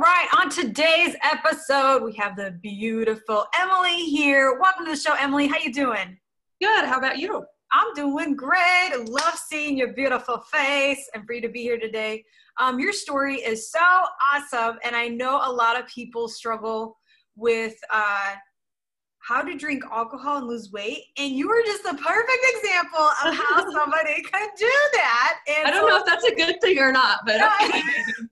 right, on today's episode, we have the beautiful Emily here. Welcome to the show, Emily. How you doing? Good. How about you? I'm doing great. Love seeing your beautiful face and for you to be here today. Um, your story is so awesome, and I know a lot of people struggle with uh, how to drink alcohol and lose weight, and you were just the perfect example of how somebody could do that. And I don't so- know if that's a good thing or not, but No, okay.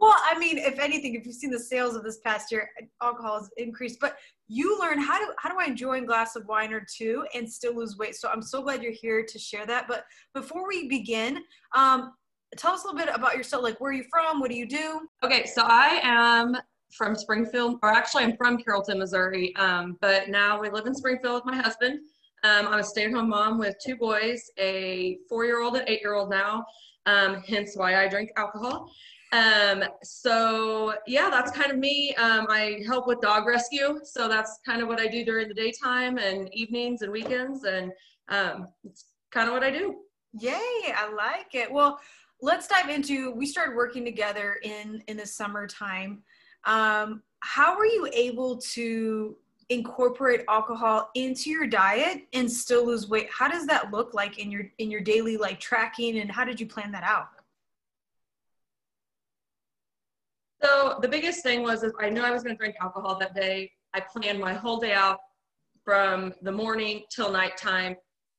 Well, I mean, if anything, if you've seen the sales of this past year, alcohol has increased. But you learn how do how do I enjoy a glass of wine or two and still lose weight? So I'm so glad you're here to share that. But before we begin, um, tell us a little bit about yourself. Like, where are you from? What do you do? okay. So I am from Springfield, or actually, I'm from Carrollton, Missouri. Um, but now we live in Springfield with my husband. Um, I'm a stay-at-home mom with two boys, a four-year-old and eight-year-old now. Um, hence why I drink alcohol. Um, so yeah, that's kind of me. Um, I help with dog rescue, so that's kind of what I do during the daytime and evenings and weekends, and um, it's kind of what I do. Yay, I like it. Well, let's dive into. We started working together in in the summertime. Um, how were you able to incorporate alcohol into your diet and still lose weight? How does that look like in your in your daily like tracking, and how did you plan that out? So the biggest thing was I knew I was going to drink alcohol that day. I planned my whole day out from the morning till nighttime,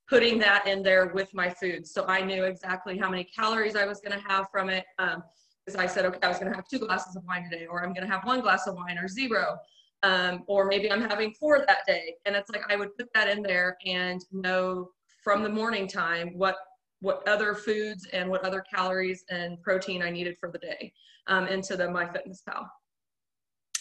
putting that in there with my food. So I knew exactly how many calories I was going to have from it. Um, because I said, okay, I was going to have two glasses of wine today, or I'm going to have one glass of wine, or zero, um, or maybe I'm having four that day. And it's like I would put that in there and know from the morning time what what other foods and what other calories and protein I needed for the day um, into the MyFitnessPal.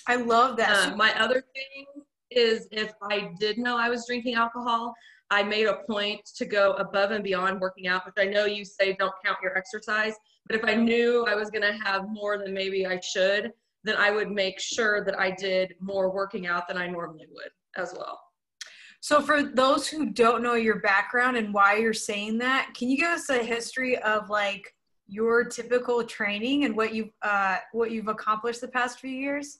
I love that. Um, my other thing is if I did know I was drinking alcohol, I made a point to go above and beyond working out, which I know you say don't count your exercise, but if I knew I was going to have more than maybe I should, then I would make sure that I did more working out than I normally would as well. So, for those who don't know your background and why you're saying that, can you give us a history of like your typical training and what you've uh, what you've accomplished the past few years?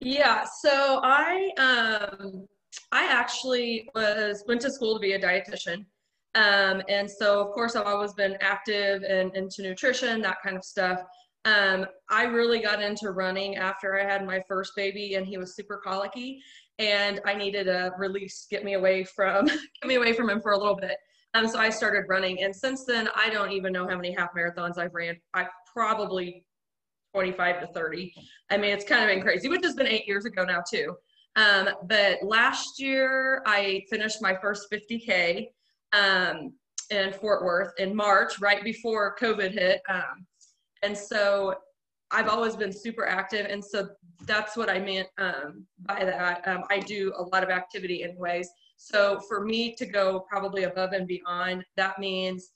Yeah, so I um I actually was went to school to be a dietitian. Um, and so of course I've always been active and into nutrition, that kind of stuff. Um, I really got into running after I had my first baby and he was super colicky and I needed a release, get me away from get me away from him for a little bit. Um, so I started running and since then I don't even know how many half marathons I've ran. I probably 25 to 30. I mean, it's kind of been crazy, which has been eight years ago now, too. Um, but last year, I finished my first 50K um, in Fort Worth in March, right before COVID hit. Um, and so I've always been super active. And so that's what I meant um, by that. Um, I do a lot of activity, anyways. So for me to go probably above and beyond, that means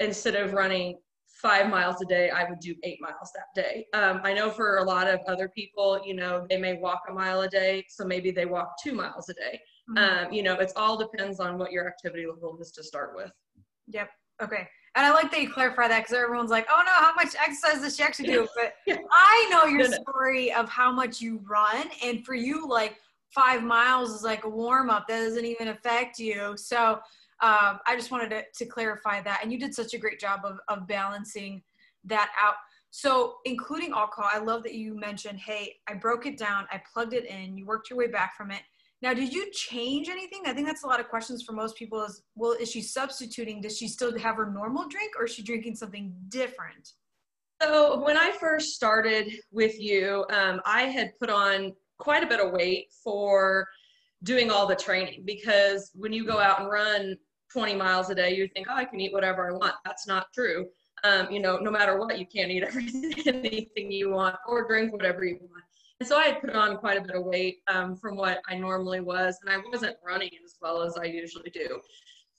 instead of running five miles a day, I would do eight miles that day. Um, I know for a lot of other people, you know, they may walk a mile a day, so maybe they walk two miles a day. Mm-hmm. Um, you know, it's all depends on what your activity level is to start with. Yep. Okay. And I like that you clarify that because everyone's like, oh no, how much exercise does she actually do? But. I know your story of how much you run. And for you, like five miles is like a warm up. That doesn't even affect you. So um, I just wanted to, to clarify that. And you did such a great job of, of balancing that out. So, including alcohol, I love that you mentioned, hey, I broke it down, I plugged it in, you worked your way back from it. Now, did you change anything? I think that's a lot of questions for most people is, well, is she substituting? Does she still have her normal drink or is she drinking something different? So when I first started with you, um, I had put on quite a bit of weight for doing all the training because when you go out and run 20 miles a day, you think, oh, I can eat whatever I want. That's not true. Um, you know, no matter what, you can't eat everything, anything you want or drink whatever you want. And so I had put on quite a bit of weight um, from what I normally was, and I wasn't running as well as I usually do.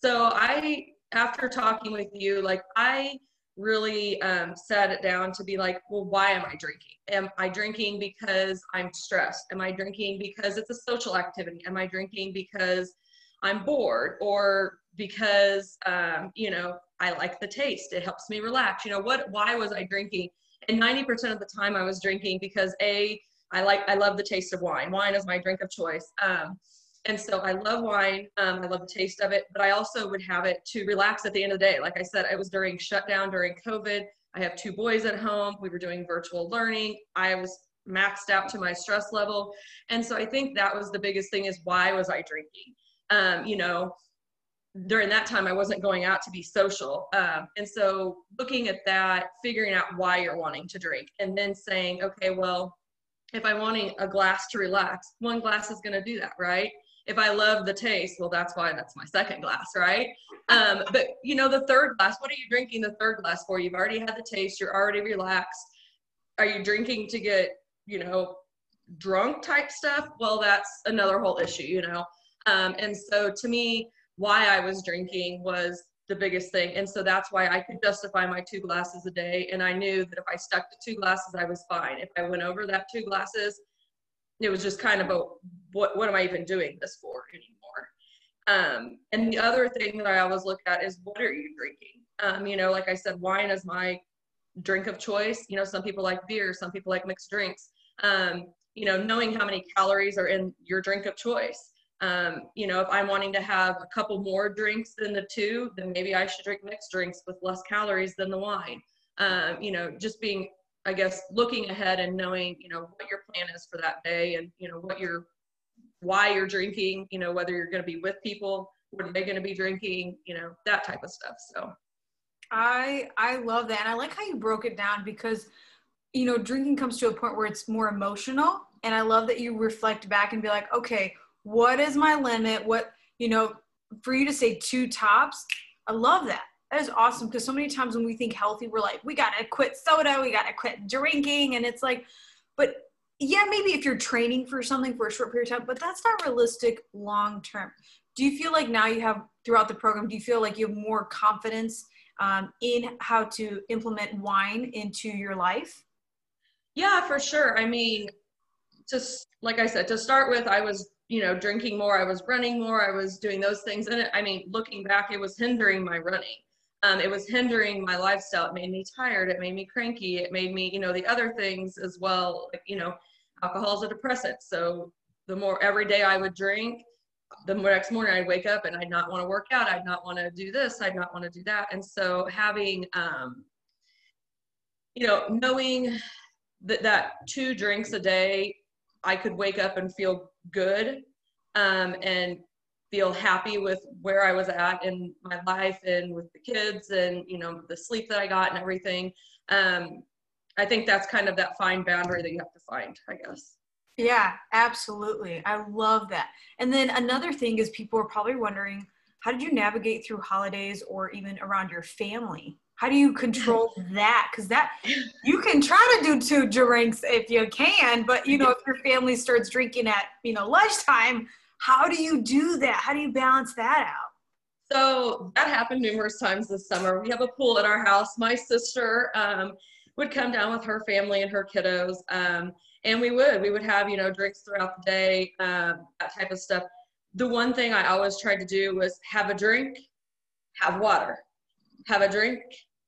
So I, after talking with you, like I really um, sat it down to be like, well, why am I drinking? Am I drinking because I'm stressed? Am I drinking because it's a social activity? Am I drinking because I'm bored or because um, you know I like the taste? It helps me relax. You know what? Why was I drinking? And 90% of the time I was drinking because A, I like, I love the taste of wine. Wine is my drink of choice. Um, and so I love wine. Um, I love the taste of it, but I also would have it to relax at the end of the day. Like I said, it was during shutdown during COVID. I have two boys at home. We were doing virtual learning. I was maxed out to my stress level. And so I think that was the biggest thing is why was I drinking? Um, you know, during that time, I wasn't going out to be social. Um, and so looking at that, figuring out why you're wanting to drink, and then saying, okay, well, if I'm wanting a glass to relax, one glass is going to do that, right? If I love the taste, well, that's why that's my second glass, right? Um, but you know, the third glass, what are you drinking the third glass for? You've already had the taste, you're already relaxed. Are you drinking to get, you know, drunk type stuff? Well, that's another whole issue, you know. Um, and so to me, why I was drinking was the biggest thing. And so that's why I could justify my two glasses a day. And I knew that if I stuck to two glasses, I was fine. If I went over that two glasses, it was just kind of a what, what am I even doing this for anymore? Um, and the other thing that I always look at is what are you drinking? Um, you know, like I said, wine is my drink of choice. You know, some people like beer, some people like mixed drinks. Um, you know, knowing how many calories are in your drink of choice. Um, you know, if I'm wanting to have a couple more drinks than the two, then maybe I should drink mixed drinks with less calories than the wine. Um, you know, just being, I guess, looking ahead and knowing, you know, what your plan is for that day and, you know, what you're, why you're drinking, you know, whether you're going to be with people, what are they going to be drinking, you know, that type of stuff. So I, I love that. And I like how you broke it down because, you know, drinking comes to a point where it's more emotional. And I love that you reflect back and be like, okay, what is my limit? What you know for you to say two tops i love that. That is awesome because so many times when we think healthy we're like we gotta quit soda we gotta quit drinking and it's like but yeah maybe if you're training for something for a short period of time but that's not realistic long term. Do you feel like now you have throughout the program do you feel like you have more confidence um, in how to implement wine into your life? Yeah for sure. I mean just like i said to start with i was you know, drinking more, I was running more, I was doing those things. And it, I mean, looking back, it was hindering my running. Um, it was hindering my lifestyle. It made me tired. It made me cranky. It made me, you know, the other things as well. Like, you know, alcohol is a depressant. So the more every day I would drink, the next morning I'd wake up and I'd not want to work out. I'd not want to do this. I'd not want to do that. And so having, um, you know, knowing that that two drinks a day, I could wake up and feel good um, and feel happy with where I was at in my life and with the kids and you know the sleep that I got and everything. Um, I think that's kind of that fine boundary that you have to find, I guess. Yeah, absolutely. I love that. And then another thing is people are probably wondering how did you navigate through holidays or even around your family? How do you control that? Because that you can try to do two drinks if you can, but you know if your family starts drinking at you know lunchtime, how do you do that? How do you balance that out? So that happened numerous times this summer. We have a pool at our house. My sister um, would come down with her family and her kiddos, um, and we would we would have you know drinks throughout the day, um, that type of stuff. The one thing I always tried to do was have a drink, have water have a drink,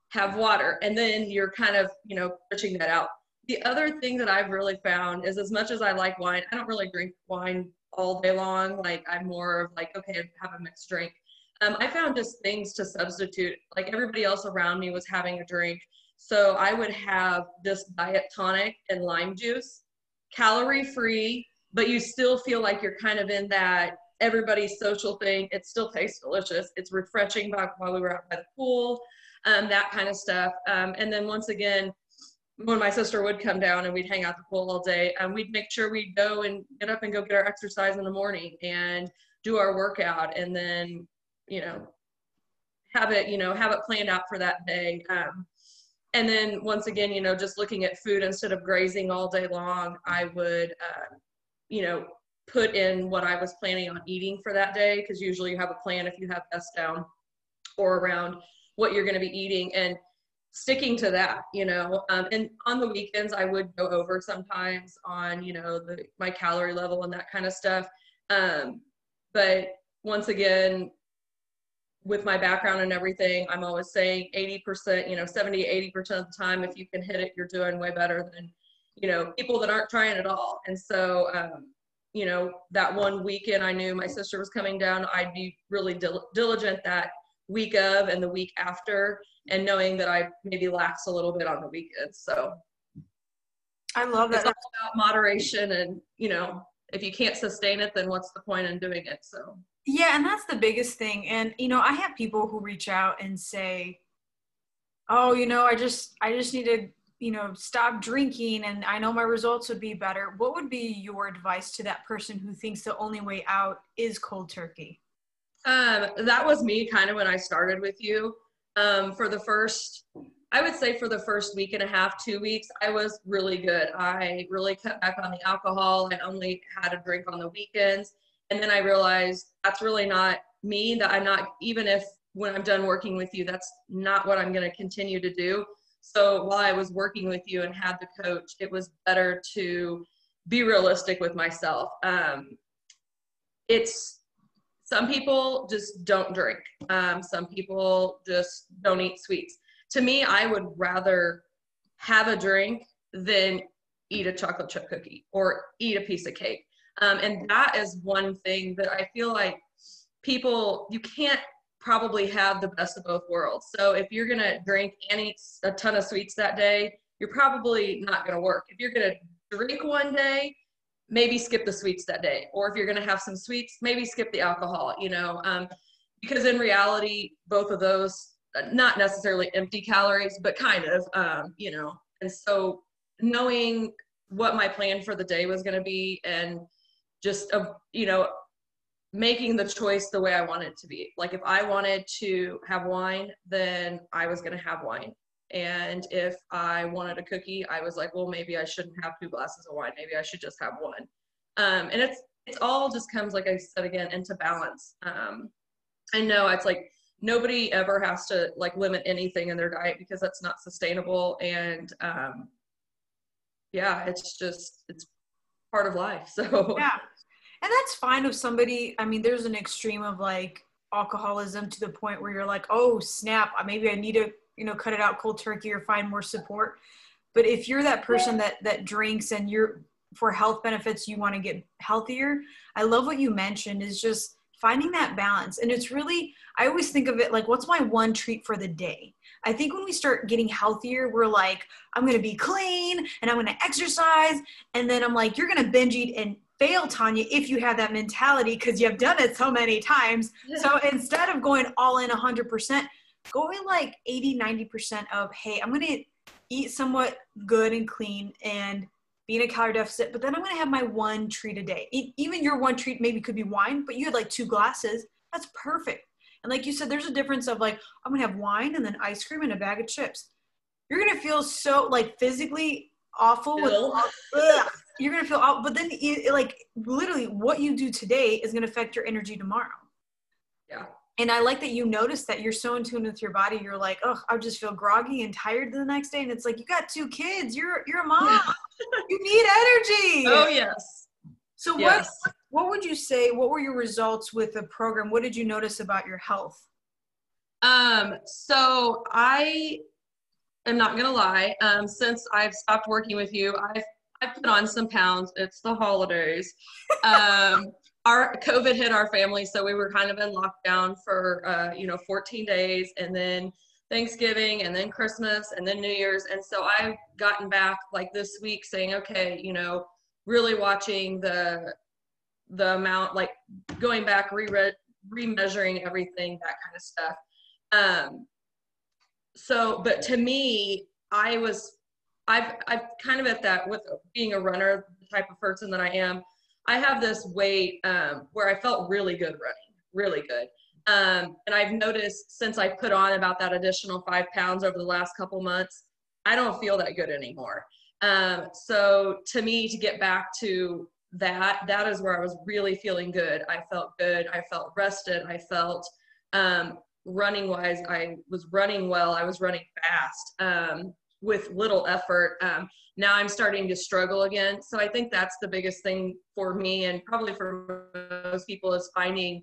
have water, and then you're kind of, you know, pushing that out. The other thing that I've really found is as much as I like wine, I don't really drink wine all day long. Like I'm more of like, okay, have a mixed drink. Um, I found just things to substitute. Like everybody else around me was having a drink. So I would have this diet tonic and lime juice, calorie free, but you still feel like you're kind of in that everybody's social thing. It still tastes delicious. It's refreshing back while we were out by the pool, um, that kind of stuff. Um, and then once again, when my sister would come down and we'd hang out the pool all day, um, we'd make sure we'd go and get up and go get our exercise in the morning and do our workout and then, you know, have it, you know, have it planned out for that day. Um, and then once again, you know, just looking at food instead of grazing all day long, I would, uh, you know, put in what I was planning on eating for that day because usually you have a plan if you have best down or around what you're going to be eating and sticking to that you know um, and on the weekends i would go over sometimes on you know the my calorie level and that kind of stuff um, but once again with my background and everything, I'm always saying 80%, you know, 70, 80% of the time, if you can hit it, you're doing way better than, you know, people that aren't trying at all. And so, um, you know, that one weekend I knew my sister was coming down, I'd be really dil- diligent that week of and the week after, and knowing that I maybe lax a little bit on the weekends. So I love that. It's all about moderation and, you know, if you can't sustain it, then what's the point in doing it? So yeah, and that's the biggest thing. And you know, I have people who reach out and say, "Oh, you know, I just I just need to, you know, stop drinking and I know my results would be better." What would be your advice to that person who thinks the only way out is cold turkey? Um, that was me kind of when I started with you. Um, for the first, I would say for the first week and a half, two weeks, I was really good. I really cut back on the alcohol. I only had a drink on the weekends and then i realized that's really not me that i'm not even if when i'm done working with you that's not what i'm going to continue to do so while i was working with you and had the coach it was better to be realistic with myself um, it's some people just don't drink um, some people just don't eat sweets to me i would rather have a drink than eat a chocolate chip cookie or eat a piece of cake um, and that is one thing that I feel like people, you can't probably have the best of both worlds. So if you're going to drink and eat a ton of sweets that day, you're probably not going to work. If you're going to drink one day, maybe skip the sweets that day. Or if you're going to have some sweets, maybe skip the alcohol, you know, um, because in reality, both of those, uh, not necessarily empty calories, but kind of, um, you know, and so knowing what my plan for the day was going to be and just of you know making the choice the way I wanted it to be. Like if I wanted to have wine, then I was going to have wine. And if I wanted a cookie, I was like, well, maybe I shouldn't have two glasses of wine. Maybe I should just have one. Um, and it's it's all just comes like I said again into balance. Um, I know it's like nobody ever has to like limit anything in their diet because that's not sustainable. And um, yeah, it's just it's part of life. So yeah, and that's fine if somebody. I mean, there's an extreme of like alcoholism to the point where you're like, oh snap, maybe I need to you know cut it out cold turkey or find more support. But if you're that person that that drinks and you're for health benefits, you want to get healthier. I love what you mentioned is just finding that balance. And it's really, I always think of it like, what's my one treat for the day? I think when we start getting healthier, we're like, I'm going to be clean and I'm going to exercise. And then I'm like, you're going to binge eat and fail, Tanya, if you have that mentality because you've done it so many times. So instead of going all in 100%, going like 80, 90% of, hey, I'm going to eat somewhat good and clean and be in a calorie deficit, but then I'm going to have my one treat a day. Even your one treat maybe could be wine, but you had like two glasses. That's perfect. And like you said, there's a difference of like, I'm gonna have wine and then ice cream and a bag of chips. You're gonna feel so like physically awful with ugh, you're gonna feel awful, but then it, like literally what you do today is gonna affect your energy tomorrow. Yeah. And I like that you notice that you're so in tune with your body. You're like, oh, I just feel groggy and tired the next day. And it's like you got two kids. You're you're a mom. You need energy. Oh yes. So yes. what what would you say what were your results with the program what did you notice about your health um so i am not gonna lie um since i've stopped working with you i've I've put on some pounds it's the holidays um our covid hit our family so we were kind of in lockdown for uh you know 14 days and then Thanksgiving and then Christmas and then New Year's. And so I've gotten back like this week saying, okay, you know, really watching the the amount, like going back, re remeasuring everything, that kind of stuff. Um, so, but to me, I was, I've, I've kind of at that with being a runner, the type of person that I am. I have this weight um, where I felt really good running, really good. Um, and I've noticed since I put on about that additional five pounds over the last couple months, I don't feel that good anymore. Um, so to me, to get back to that that is where i was really feeling good. I felt good. I felt rested. I felt um, running wise i was running well. I was running fast. Um, with little effort um, now i'm starting to struggle again so i think that's the biggest thing for me and probably for most people is finding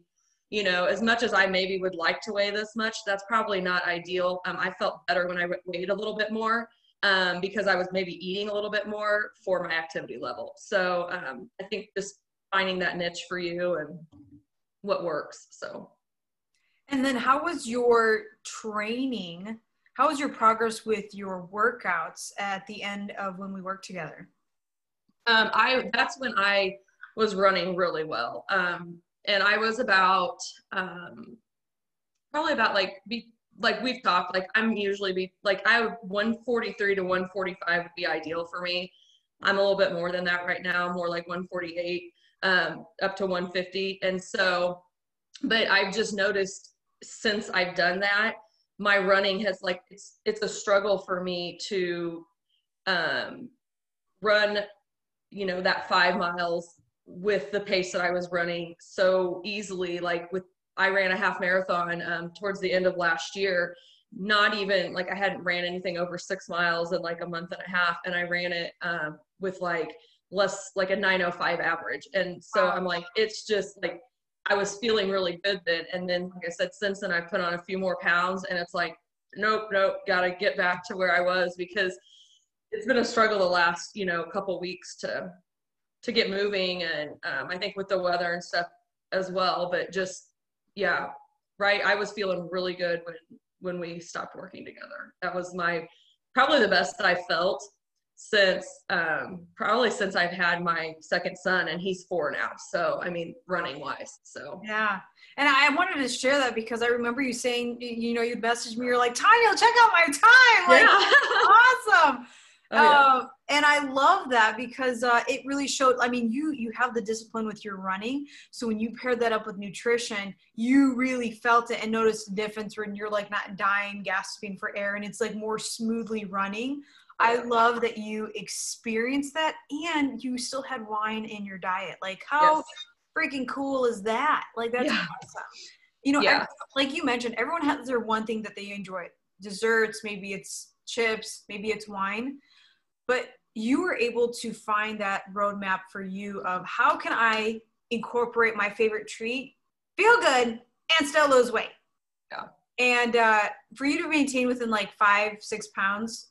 you know, as much as I maybe would like to weigh this much, that's probably not ideal. Um, I felt better when I weighed a little bit more um, because I was maybe eating a little bit more for my activity level. So um, I think just finding that niche for you and what works. So. And then how was your training? How was your progress with your workouts at the end of when we worked together? Um, I that's when I was running really well. Um, and I was about um, probably about like be like we've talked like I'm usually be like I would 143 to 145 would be ideal for me. I'm a little bit more than that right now, more like 148 um, up to 150. And so, but I've just noticed since I've done that, my running has like it's it's a struggle for me to um, run, you know, that five miles with the pace that I was running so easily. Like with, I ran a half marathon um, towards the end of last year. Not even like I hadn't ran anything over six miles in like a month and a half, and I ran it um, with like less like a 905 average. And so I'm like, it's just like I was feeling really good then. And then, like I said, since then I put on a few more pounds, and it's like, nope, nope, got to get back to where I was because it's been a struggle the last you know couple weeks to to get moving. And um, i think with the weather and stuff as well but just yeah right? I was feeling really good when when we stopped working together. That was my probably the best i felt since um, probably since i've had my second son and he's four now so i mean running wise so yeah and i wanted to share that because i remember you saying you know you messaged me you're like tanya check out my time like yeah. awesome Oh, yeah. uh, and I love that because uh, it really showed. I mean, you you have the discipline with your running, so when you paired that up with nutrition, you really felt it and noticed the difference when you're like not dying, gasping for air, and it's like more smoothly running. I love that you experienced that and you still had wine in your diet. Like how yes. freaking cool is that? Like that's yeah. awesome. You know, yeah. like you mentioned, everyone has their one thing that they enjoy. Desserts, maybe it's chips, maybe it's wine but you were able to find that roadmap for you of how can I incorporate my favorite treat, feel good, and still lose weight. Yeah. And uh, for you to maintain within like five, six pounds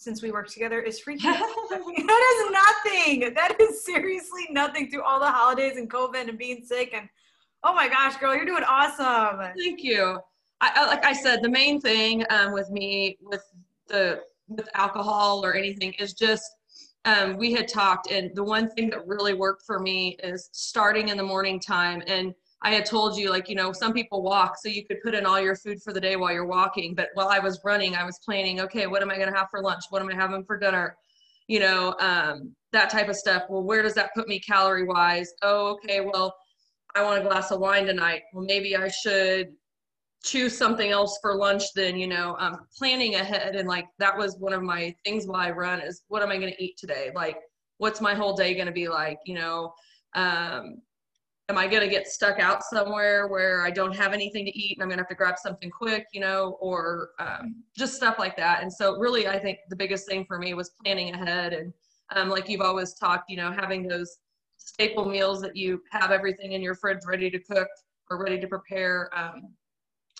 since we worked together is freaking. that is nothing. That is seriously nothing through all the holidays and COVID and being sick. And oh my gosh, girl, you're doing awesome. Thank you. I, like I said, the main thing um, with me with the with alcohol or anything is just um, we had talked and the one thing that really worked for me is starting in the morning time and i had told you like you know some people walk so you could put in all your food for the day while you're walking. But while i was running i was planning okay what am i going to have for lunch? What am i having for dinner? You know um, that type of stuff. Well where does that put me calorie wise oh okay well i want a glass of wine tonight. Well maybe i should choose something else for lunch then you know. Um, planning ahead and like that was one of my things while i run is what am i going to eat today? Like what's my whole day going to be like you know? Um, am i going to get stuck out somewhere where i don't have anything to eat and i'm going to have to grab something quick you know or um, just stuff like that and so really i think the biggest thing for me was planning ahead and um, like you've always talked you know having those staple meals that you have everything in your fridge ready to cook or ready to prepare um,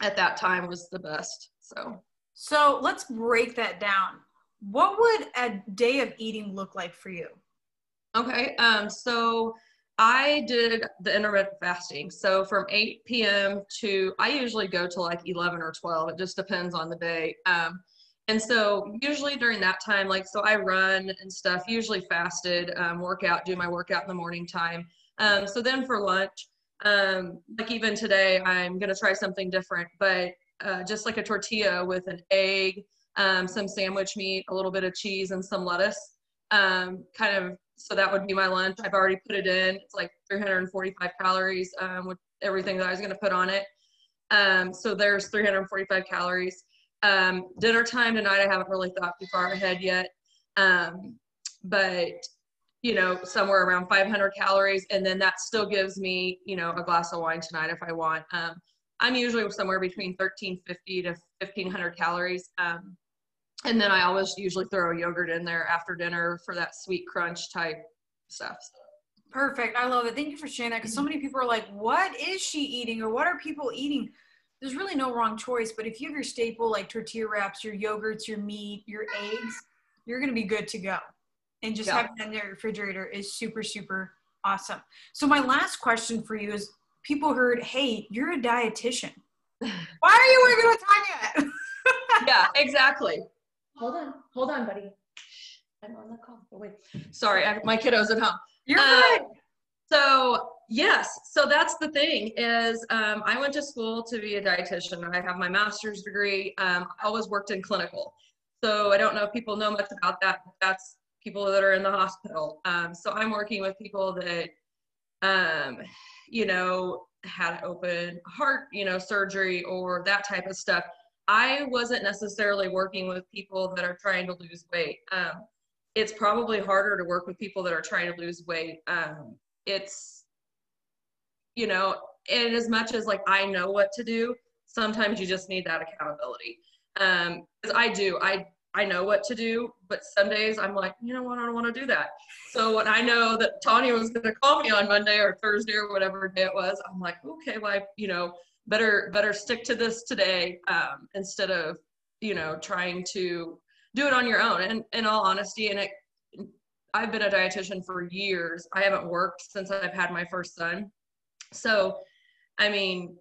at that time was the best. So, so let's break that down. What would a day of eating look like for you? Okay, um, so I did the intermittent fasting. So from 8 p.m. to I usually go to like 11 or 12. It just depends on the day. Um, and so usually during that time, like so I run and stuff. Usually fasted, um, workout, do my workout in the morning time. Um, so then for lunch, um, like even today, I'm gonna try something different, but uh, just like a tortilla with an egg, um, some sandwich meat, a little bit of cheese, and some lettuce. Um, kind of, so that would be my lunch. I've already put it in. It's like 345 calories um, with everything that I was gonna put on it. Um, so there's 345 calories. Um, dinner time tonight, I haven't really thought too far ahead yet. Um, but you know, somewhere around 500 calories. And then that still gives me, you know, a glass of wine tonight if I want. Um, I'm usually somewhere between 1350 to 1500 calories. Um, and then I always usually throw yogurt in there after dinner for that sweet crunch type stuff. Perfect. I love it. Thank you for sharing that because so many people are like, what is she eating or what are people eating? There's really no wrong choice, but if you have your staple like tortilla wraps, your yogurts, your meat, your eggs, you're going to be good to go. And just yeah. having that in your refrigerator is super, super awesome. So, my last question for you is people heard, hey, you're a dietitian. Why are you working with Tanya? yeah, exactly. Hold on, hold on, buddy. I'm on the call. Oh, wait. Sorry, I, my kiddo's at home. You're uh, So yes, so that's the thing is um, I went to school to be a dietitian. I have my master's degree. Um, I always worked in clinical. So I don't know if people know much about that. That's people that are in the hospital. Um, so I'm working with people that, um, you know, had open heart, you know, surgery or that type of stuff. I wasn't necessarily working with people that are trying to lose weight. Um, it's probably harder to work with people that are trying to lose weight. Um, it's, you know, and as much as like I know what to do, sometimes you just need that accountability. Um, I do, I I know what to do, but some days I'm like, you know what, I don't want to do that. So when I know that Tanya was going to call me on Monday or Thursday or whatever day it was, I'm like, okay, well, I, you know, better better stick to this today um, instead of you know trying to do it on your own. And in all honesty, and it, I've been a dietitian for years. I haven't worked since I've had my first son. So, I mean,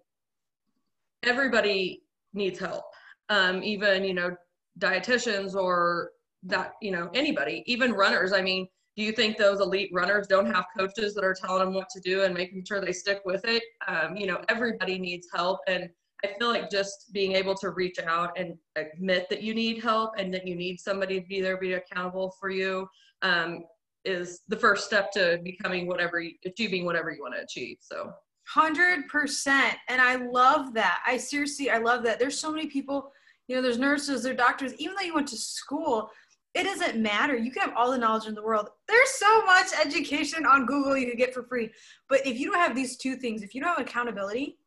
everybody needs help. Um, even, you know, dietitians or that, you know, anybody, even runners. I mean, do you think those elite runners don't have coaches that are telling them what to do and making sure they stick with it? Um, you know, everybody needs help. And I feel like just being able to reach out and admit that you need help and that you need somebody to be there, be accountable for you, um, is the first step to becoming whatever, achieving whatever you want to achieve. So. Hundred percent, and I love that. I seriously, I love that. There's so many people, you know, there's nurses, there's doctors. Even though you went to school, it doesn't matter. You can have all the knowledge in the world. There's so much education on Google you can get for free. But if you don't have these two things, if you don't have accountability,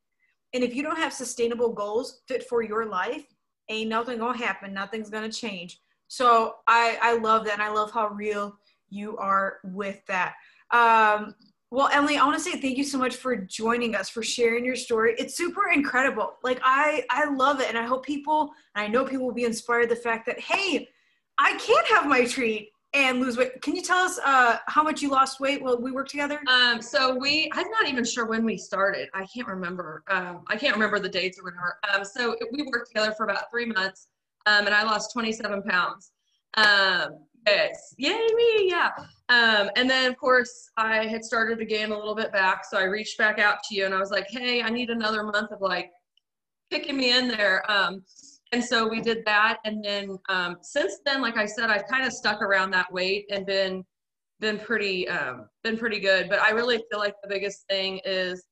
and if you don't have sustainable goals fit for your life, ain't nothing gonna happen. Nothing's gonna change. So I I love that, and I love how real you are with that. Um, well, Emily, I want to say thank you so much for joining us, for sharing your story. It's super incredible. Like I I love it, and I hope people, I know people will be inspired. The fact that hey, I can't have my treat and lose weight. Can you tell us uh, how much you lost weight while we worked together? Um, so we, I'm not even sure when we started. I can't remember. Um, I can't remember the dates or whatever. Um, so we worked together for about three months, um, and I lost 27 pounds. Um, yes, yay me, yeah. Um, and then of course I had started to gain a little bit back, so I reached back out to you and I was like, hey, I need another month of like kicking me in there. And so we did that. And then um, since then like i said i've kind of stuck around that weight and been been pretty um, been pretty good. But i really feel like the biggest thing is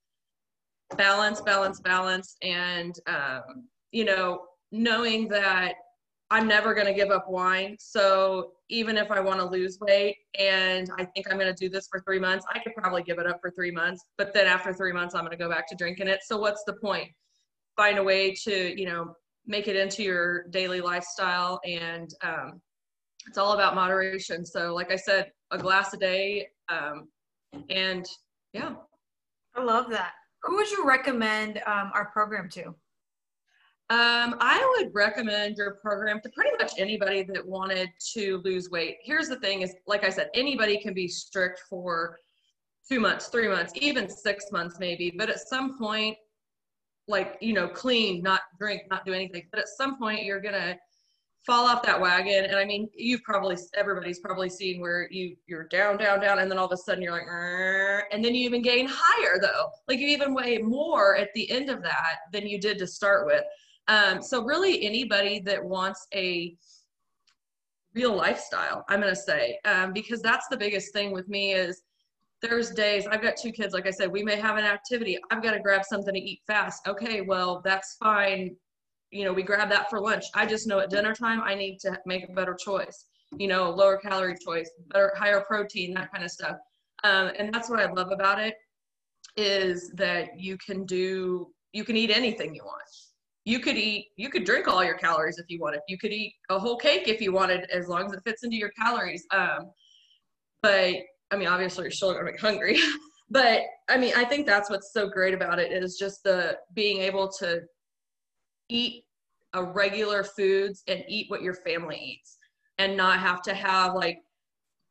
balance balance balance. And um, you know knowing that i'm never going to give up wine. So even if i want to lose weight and i think i'm going to do this for three months i could probably give it up for three months. But then after three months i'm going to go back to drinking it. So what's the point? Find a way to you know make it into your daily lifestyle. And um, it's all about moderation. So like i said a glass a day um, and yeah. I love that. Who would you recommend um, our program to? Um, I would recommend your program to pretty much anybody that wanted to lose weight. Here's the thing is, like I said, anybody can be strict for two months, three months, even six months maybe. But at some point, like you know clean not drink not do anything. But at some point you're gonna fall off that wagon. And i mean you've probably everybody's probably seen where you you're down down down and then all of a sudden you're like and then you even gain higher though. Like you even weigh more at the end of that than you did to start with. Um, so really anybody that wants a real lifestyle i'm going to say um, because that's the biggest thing with me is there's days I've got two kids, like I said, we may have an activity. I've got to grab something to eat fast. Okay, well, that's fine. You know, we grab that for lunch. I just know at dinner time I need to make a better choice, you know, lower calorie choice, better, higher protein, that kind of stuff. Um, and that's what I love about it is that you can do, you can eat anything you want. You could eat, you could drink all your calories if you wanted. You could eat a whole cake if you wanted, as long as it fits into your calories. Um, but I mean, obviously you're still gonna be hungry, but I mean, I think that's what's so great about it is just the being able to eat a regular foods and eat what your family eats and not have to have like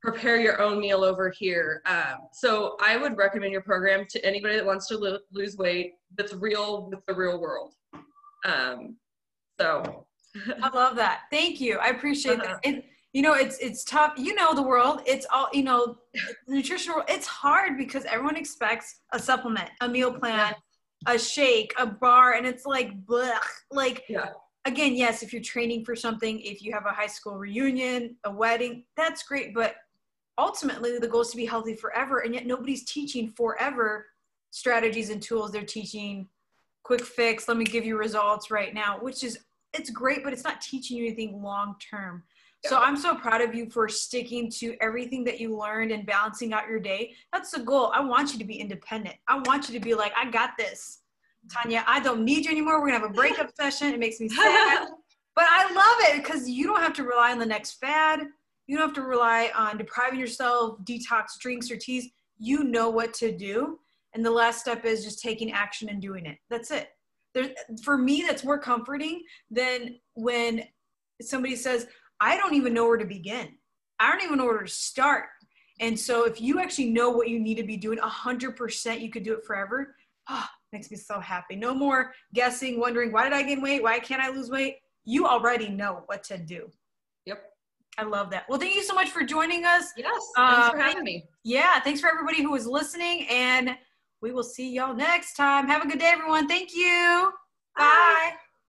prepare your own meal over here. Um, so I would recommend your program to anybody that wants to lo- lose weight that's real with the real world. Um, so I love that. Thank you. I appreciate Uh-huh. that. And you know, it's it's tough. You know the world. It's all you know, nutritional. It's hard because everyone expects a supplement, a meal plan, a shake, a bar, and it's like, blech. Like yeah, again, yes, if you're training for something, if you have a high school reunion, a wedding, that's great. But ultimately, the goal is to be healthy forever. And yet, nobody's teaching forever strategies and tools. They're teaching quick fix. Let me give you results right now, which is it's great, but it's not teaching you anything long term. So I'm so proud of you for sticking to everything that you learned and balancing out your day. That's the goal. I want you to be independent. I want you to be like, I got this. Tanya, I don't need you anymore. We're gonna have a breakup session. It makes me sad. But I love it because you don't have to rely on the next fad. You don't have to rely on depriving yourself, detox drinks or teas. You know what to do. And the last step is just taking action and doing it. That's it. There, for me, that's more comforting than when somebody says, I don't even know where to begin. I don't even know where to start. And so if you actually know what you need to be doing 100%, you could do it forever. Oh, makes me so happy. No more guessing, wondering, why did I gain weight? Why can't I lose weight? You already know what to do. Yep. I love that. Well, thank you so much for joining us. Yes. Thanks Uh, for having me. Yeah, thanks for everybody who was listening, and we will see y'all next time. Have a good day, everyone. Thank you. Bye. Bye.